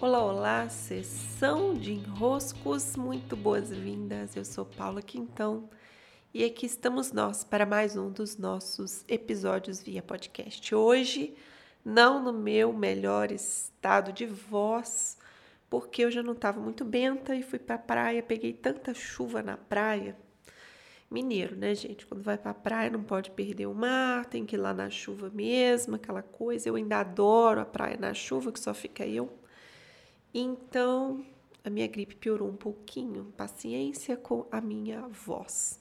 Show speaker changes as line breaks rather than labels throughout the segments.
Olá, olá, sessão de enroscos, muito boas-vindas. Eu sou Paula Quintão e aqui estamos nós para mais um dos nossos episódios via podcast. Hoje, não no meu melhor estado de voz, porque eu já não estava muito benta e fui para a praia, peguei tanta chuva na praia mineiro, né, gente? Quando vai pra praia não pode perder o mar, tem que ir lá na chuva mesmo, aquela coisa. Eu ainda adoro a praia na chuva, que só fica eu. Então, a minha gripe piorou um pouquinho. Paciência com a minha voz.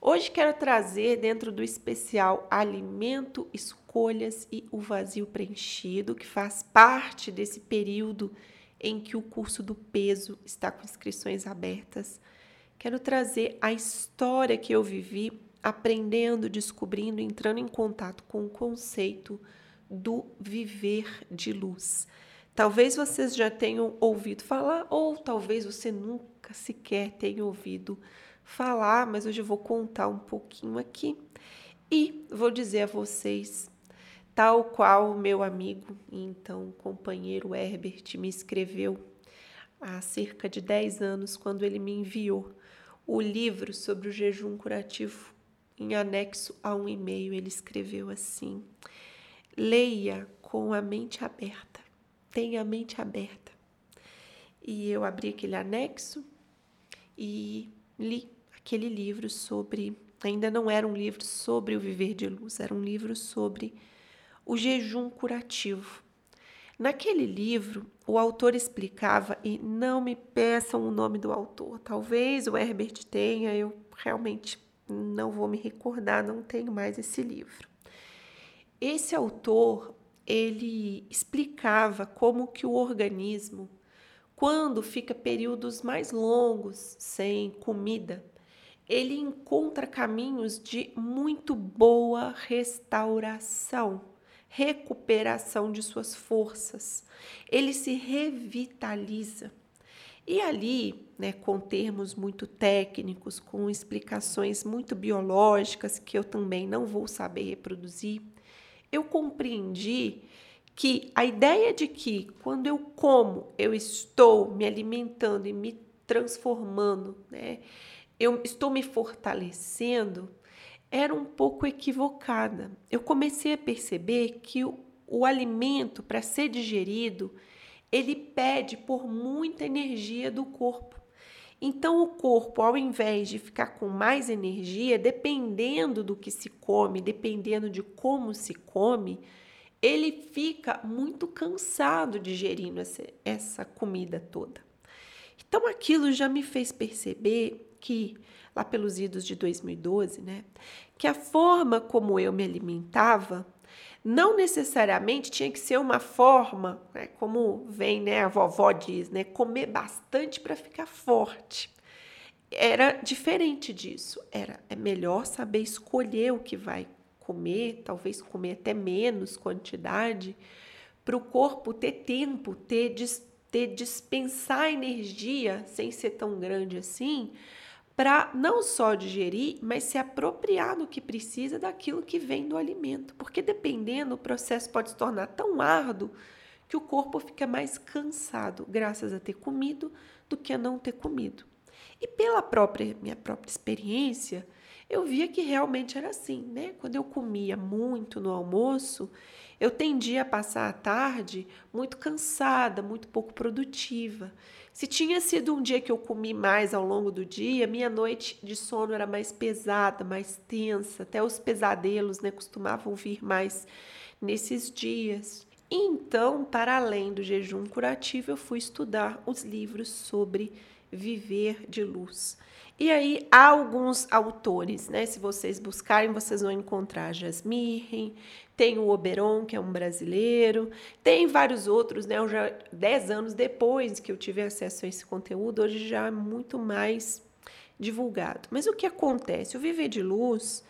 Hoje quero trazer dentro do especial Alimento, Escolhas e o Vazio Preenchido, que faz parte desse período em que o curso do peso está com inscrições abertas Quero trazer a história que eu vivi aprendendo, descobrindo, entrando em contato com o conceito do viver de luz. Talvez vocês já tenham ouvido falar, ou talvez você nunca sequer tenha ouvido falar, mas hoje eu vou contar um pouquinho aqui e vou dizer a vocês, tal qual meu amigo e então companheiro Herbert me escreveu há cerca de 10 anos, quando ele me enviou o livro sobre o jejum curativo. Em anexo a um e-mail, ele escreveu assim: leia com a mente aberta, tenha a mente aberta. E eu abri aquele anexo e li aquele livro sobre. Ainda não era um livro sobre o viver de luz, era um livro sobre o jejum curativo. Naquele livro, o autor explicava, e não me peçam o nome do autor, talvez o Herbert tenha, eu realmente não vou me recordar, não tenho mais esse livro. Esse autor, ele explicava como que o organismo, quando fica períodos mais longos sem comida, ele encontra caminhos de muito boa restauração recuperação de suas forças. Ele se revitaliza. E ali, né, com termos muito técnicos, com explicações muito biológicas que eu também não vou saber reproduzir, eu compreendi que a ideia de que quando eu como, eu estou me alimentando e me transformando, né? Eu estou me fortalecendo, era um pouco equivocada. Eu comecei a perceber que o, o alimento, para ser digerido, ele pede por muita energia do corpo. Então, o corpo, ao invés de ficar com mais energia, dependendo do que se come, dependendo de como se come, ele fica muito cansado digerindo essa, essa comida toda. Então, aquilo já me fez perceber que lá pelos idos de 2012, né, que a forma como eu me alimentava não necessariamente tinha que ser uma forma, né, como vem, né, a vovó diz, né, comer bastante para ficar forte. Era diferente disso. Era é melhor saber escolher o que vai comer, talvez comer até menos quantidade, para o corpo ter tempo, ter, ter dispensar energia sem ser tão grande assim, para não só digerir, mas se apropriar do que precisa daquilo que vem do alimento. Porque dependendo, o processo pode se tornar tão árduo que o corpo fica mais cansado, graças a ter comido, do que a não ter comido. E pela própria minha própria experiência, eu via que realmente era assim, né? Quando eu comia muito no almoço, eu tendia a passar a tarde muito cansada, muito pouco produtiva. Se tinha sido um dia que eu comi mais ao longo do dia, minha noite de sono era mais pesada, mais tensa, até os pesadelos né, costumavam vir mais nesses dias. Então, para além do jejum curativo, eu fui estudar os livros sobre viver de luz. E aí há alguns autores, né? Se vocês buscarem, vocês vão encontrar Jasmine, tem o Oberon, que é um brasileiro, tem vários outros, né? Eu já dez anos depois que eu tive acesso a esse conteúdo, hoje já é muito mais divulgado. Mas o que acontece? O viver de luz,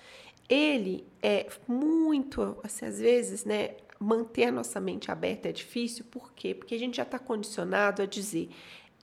ele é muito, assim, às vezes, né? Manter a nossa mente aberta é difícil, por quê? Porque a gente já está condicionado a dizer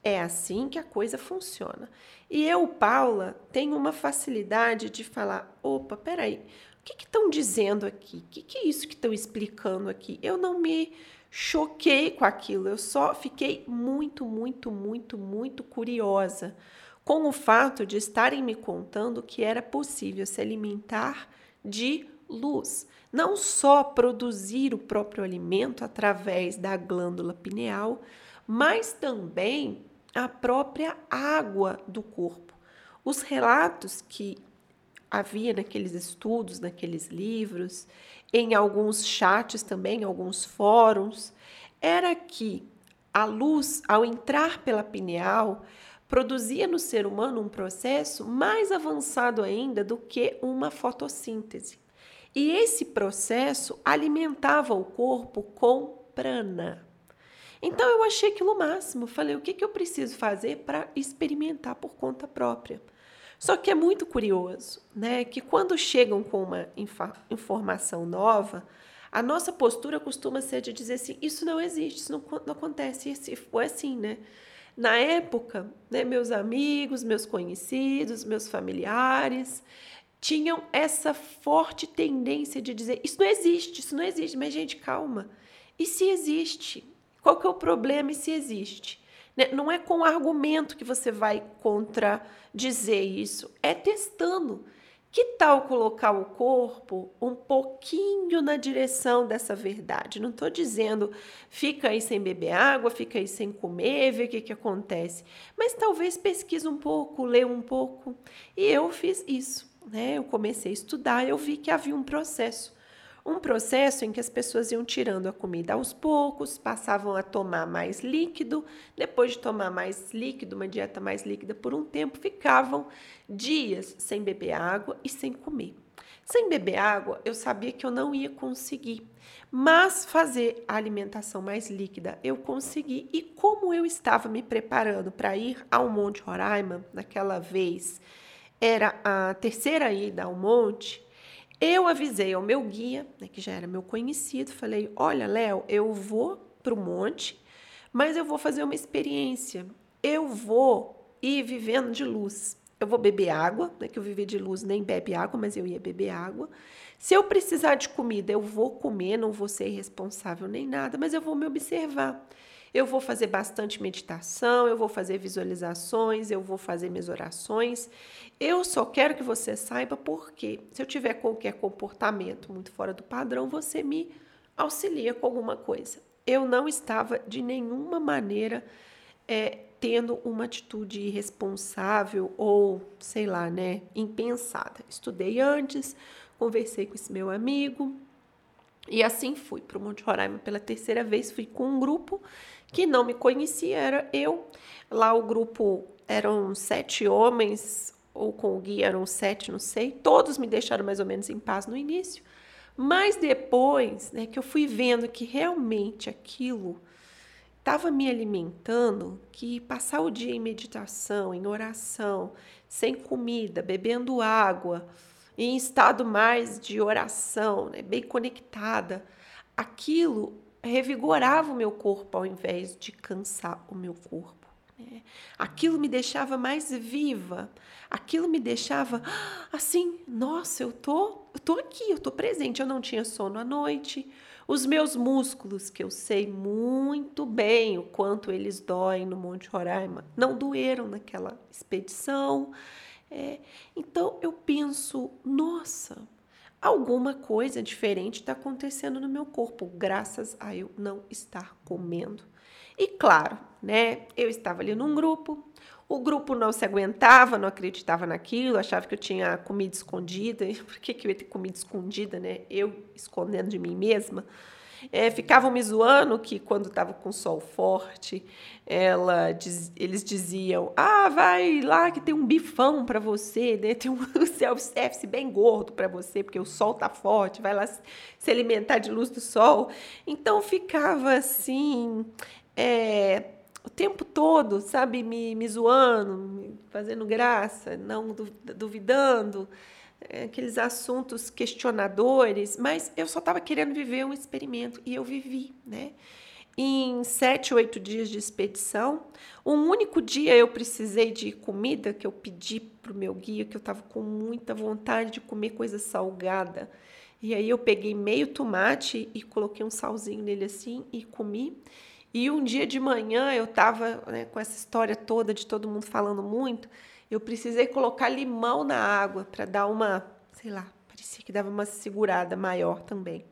é assim que a coisa funciona. E eu, Paula, tenho uma facilidade de falar: opa, peraí, o que estão dizendo aqui? O que, que é isso que estão explicando aqui? Eu não me choquei com aquilo. Eu só fiquei muito, muito, muito, muito curiosa com o fato de estarem me contando que era possível se alimentar de luz. Não só produzir o próprio alimento através da glândula pineal, mas também a própria água do corpo. Os relatos que havia naqueles estudos, naqueles livros, em alguns chats também, alguns fóruns, era que a luz, ao entrar pela pineal, produzia no ser humano um processo mais avançado ainda do que uma fotossíntese. E esse processo alimentava o corpo com prana. Então eu achei aquilo o máximo. Falei, o que, que eu preciso fazer para experimentar por conta própria? Só que é muito curioso, né, que quando chegam com uma informação nova, a nossa postura costuma ser de dizer assim: isso não existe, isso não, não acontece, e foi assim, né? Na época, né, meus amigos, meus conhecidos, meus familiares tinham essa forte tendência de dizer: isso não existe, isso não existe. Mas, gente, calma. E se existe? Qual que é o problema e se existe? Né? Não é com argumento que você vai contradizer isso, é testando. Que tal colocar o corpo um pouquinho na direção dessa verdade? Não estou dizendo fica aí sem beber água, fica aí sem comer, vê o que, que acontece. Mas talvez pesquise um pouco, lê um pouco. E eu fiz isso. Né? Eu comecei a estudar, eu vi que havia um processo um processo em que as pessoas iam tirando a comida aos poucos, passavam a tomar mais líquido, depois de tomar mais líquido, uma dieta mais líquida por um tempo, ficavam dias sem beber água e sem comer. Sem beber água, eu sabia que eu não ia conseguir, mas fazer a alimentação mais líquida eu consegui. E como eu estava me preparando para ir ao Monte Roraima, naquela vez era a terceira ida ao monte, eu avisei ao meu guia, né, que já era meu conhecido, falei: Olha, Léo, eu vou para o monte, mas eu vou fazer uma experiência. Eu vou ir vivendo de luz. Eu vou beber água, né, que eu vivi de luz nem bebe água, mas eu ia beber água. Se eu precisar de comida, eu vou comer, não vou ser irresponsável nem nada, mas eu vou me observar. Eu vou fazer bastante meditação, eu vou fazer visualizações, eu vou fazer minhas orações. Eu só quero que você saiba porque se eu tiver qualquer comportamento muito fora do padrão, você me auxilia com alguma coisa. Eu não estava de nenhuma maneira é, tendo uma atitude irresponsável ou, sei lá, né, impensada. Estudei antes, conversei com esse meu amigo, e assim fui para o Monte Roraima pela terceira vez. Fui com um grupo que não me conhecia, era eu. Lá o grupo eram sete homens, ou com o guia eram sete, não sei. Todos me deixaram mais ou menos em paz no início. Mas depois, né, que eu fui vendo que realmente aquilo estava me alimentando, que passar o dia em meditação, em oração, sem comida, bebendo água, em estado mais de oração, né, bem conectada, aquilo revigorava o meu corpo ao invés de cansar o meu corpo. Né? Aquilo me deixava mais viva, aquilo me deixava assim, nossa, eu tô, eu tô aqui, eu tô presente. Eu não tinha sono à noite. Os meus músculos, que eu sei muito bem o quanto eles doem no Monte Roraima, não doeram naquela expedição. É, então eu penso, nossa, alguma coisa diferente está acontecendo no meu corpo, graças a eu não estar comendo. E claro, né? Eu estava ali num grupo, o grupo não se aguentava, não acreditava naquilo, achava que eu tinha comida escondida. Por que, que eu ia ter comida escondida, né? Eu escondendo de mim mesma. É, ficavam me zoando que quando estava com sol forte, ela diz, eles diziam: Ah, vai lá que tem um bifão para você, né? tem um self-service bem gordo para você, porque o sol tá forte, vai lá se alimentar de luz do sol. Então ficava assim. É, o tempo todo, sabe, me, me zoando, me fazendo graça, não duvidando. É, aqueles assuntos questionadores, mas eu só estava querendo viver um experimento e eu vivi, né? Em sete, oito dias de expedição, um único dia eu precisei de comida que eu pedi para o meu guia, que eu estava com muita vontade de comer coisa salgada. E aí eu peguei meio tomate e coloquei um salzinho nele assim e comi. E um dia de manhã eu tava né, com essa história toda de todo mundo falando muito, eu precisei colocar limão na água para dar uma, sei lá, parecia que dava uma segurada maior também.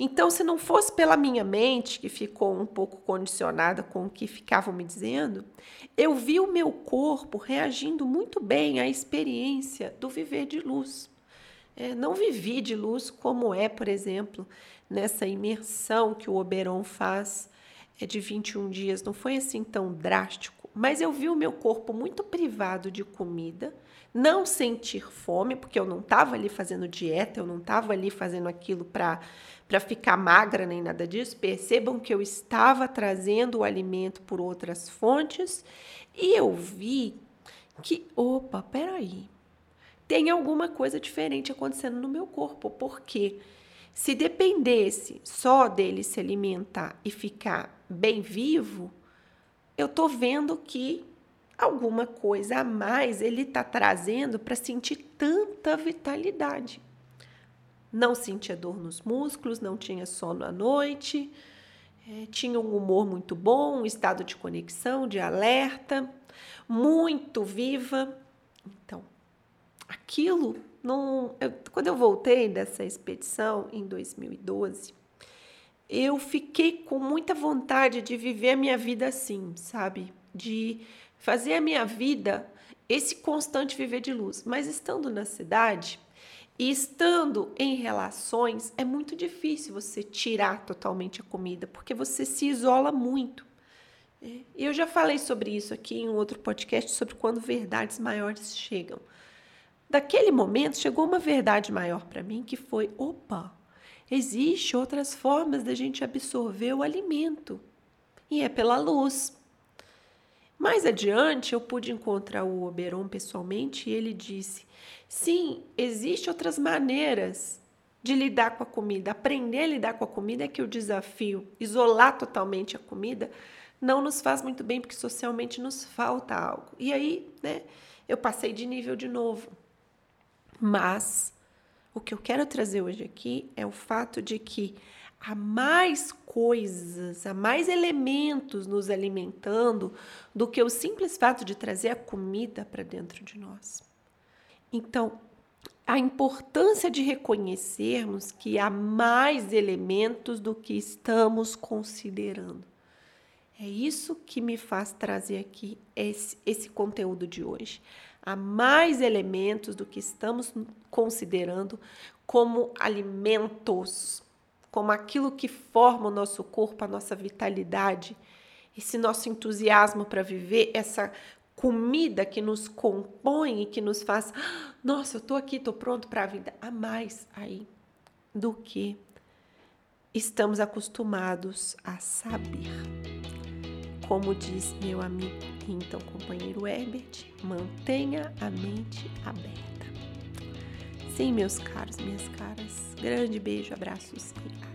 Então, se não fosse pela minha mente, que ficou um pouco condicionada com o que ficavam me dizendo, eu vi o meu corpo reagindo muito bem à experiência do viver de luz. É, não vivi de luz como é, por exemplo, nessa imersão que o Oberon faz é de 21 dias, não foi assim tão drástico, mas eu vi o meu corpo muito privado de comida, não sentir fome, porque eu não estava ali fazendo dieta, eu não estava ali fazendo aquilo para ficar magra nem nada disso. Percebam que eu estava trazendo o alimento por outras fontes e eu vi que, opa, peraí, tem alguma coisa diferente acontecendo no meu corpo, porque se dependesse só dele se alimentar e ficar bem vivo, eu tô vendo que alguma coisa a mais ele está trazendo para sentir tanta vitalidade. Não sentia dor nos músculos, não tinha sono à noite, é, tinha um humor muito bom, um estado de conexão, de alerta, muito viva. Então, aquilo não. Eu, quando eu voltei dessa expedição em 2012, eu fiquei com muita vontade de viver a minha vida assim, sabe? De fazer a minha vida esse constante viver de luz. Mas estando na cidade, e estando em relações, é muito difícil você tirar totalmente a comida, porque você se isola muito. É, eu já falei sobre isso aqui em outro podcast, sobre quando verdades maiores chegam. Daquele momento, chegou uma verdade maior para mim, que foi: opa, existe outras formas da gente absorver o alimento. E é pela luz. Mais adiante, eu pude encontrar o Oberon pessoalmente e ele disse: sim, existem outras maneiras de lidar com a comida. Aprender a lidar com a comida é que o desafio, isolar totalmente a comida, não nos faz muito bem, porque socialmente nos falta algo. E aí, né, eu passei de nível de novo. Mas o que eu quero trazer hoje aqui é o fato de que há mais coisas, há mais elementos nos alimentando do que o simples fato de trazer a comida para dentro de nós. Então, a importância de reconhecermos que há mais elementos do que estamos considerando. É isso que me faz trazer aqui esse, esse conteúdo de hoje. Há mais elementos do que estamos considerando como alimentos como aquilo que forma o nosso corpo, a nossa vitalidade, esse nosso entusiasmo para viver, essa comida que nos compõe e que nos faz, nossa, eu estou aqui, estou pronto para a vida, a mais aí do que estamos acostumados a saber. Como diz meu amigo, então companheiro Herbert, mantenha a mente aberta. Sim, meus caros, minhas caras, grande beijo, abraços e